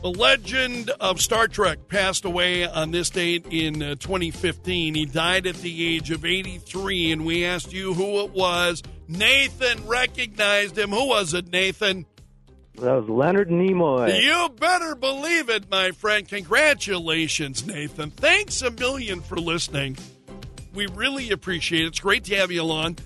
The legend of Star Trek passed away on this date in uh, 2015. He died at the age of 83, and we asked you who it was. Nathan recognized him. Who was it, Nathan? That was Leonard Nimoy. You better believe it, my friend. Congratulations, Nathan. Thanks a million for listening. We really appreciate it. It's great to have you along.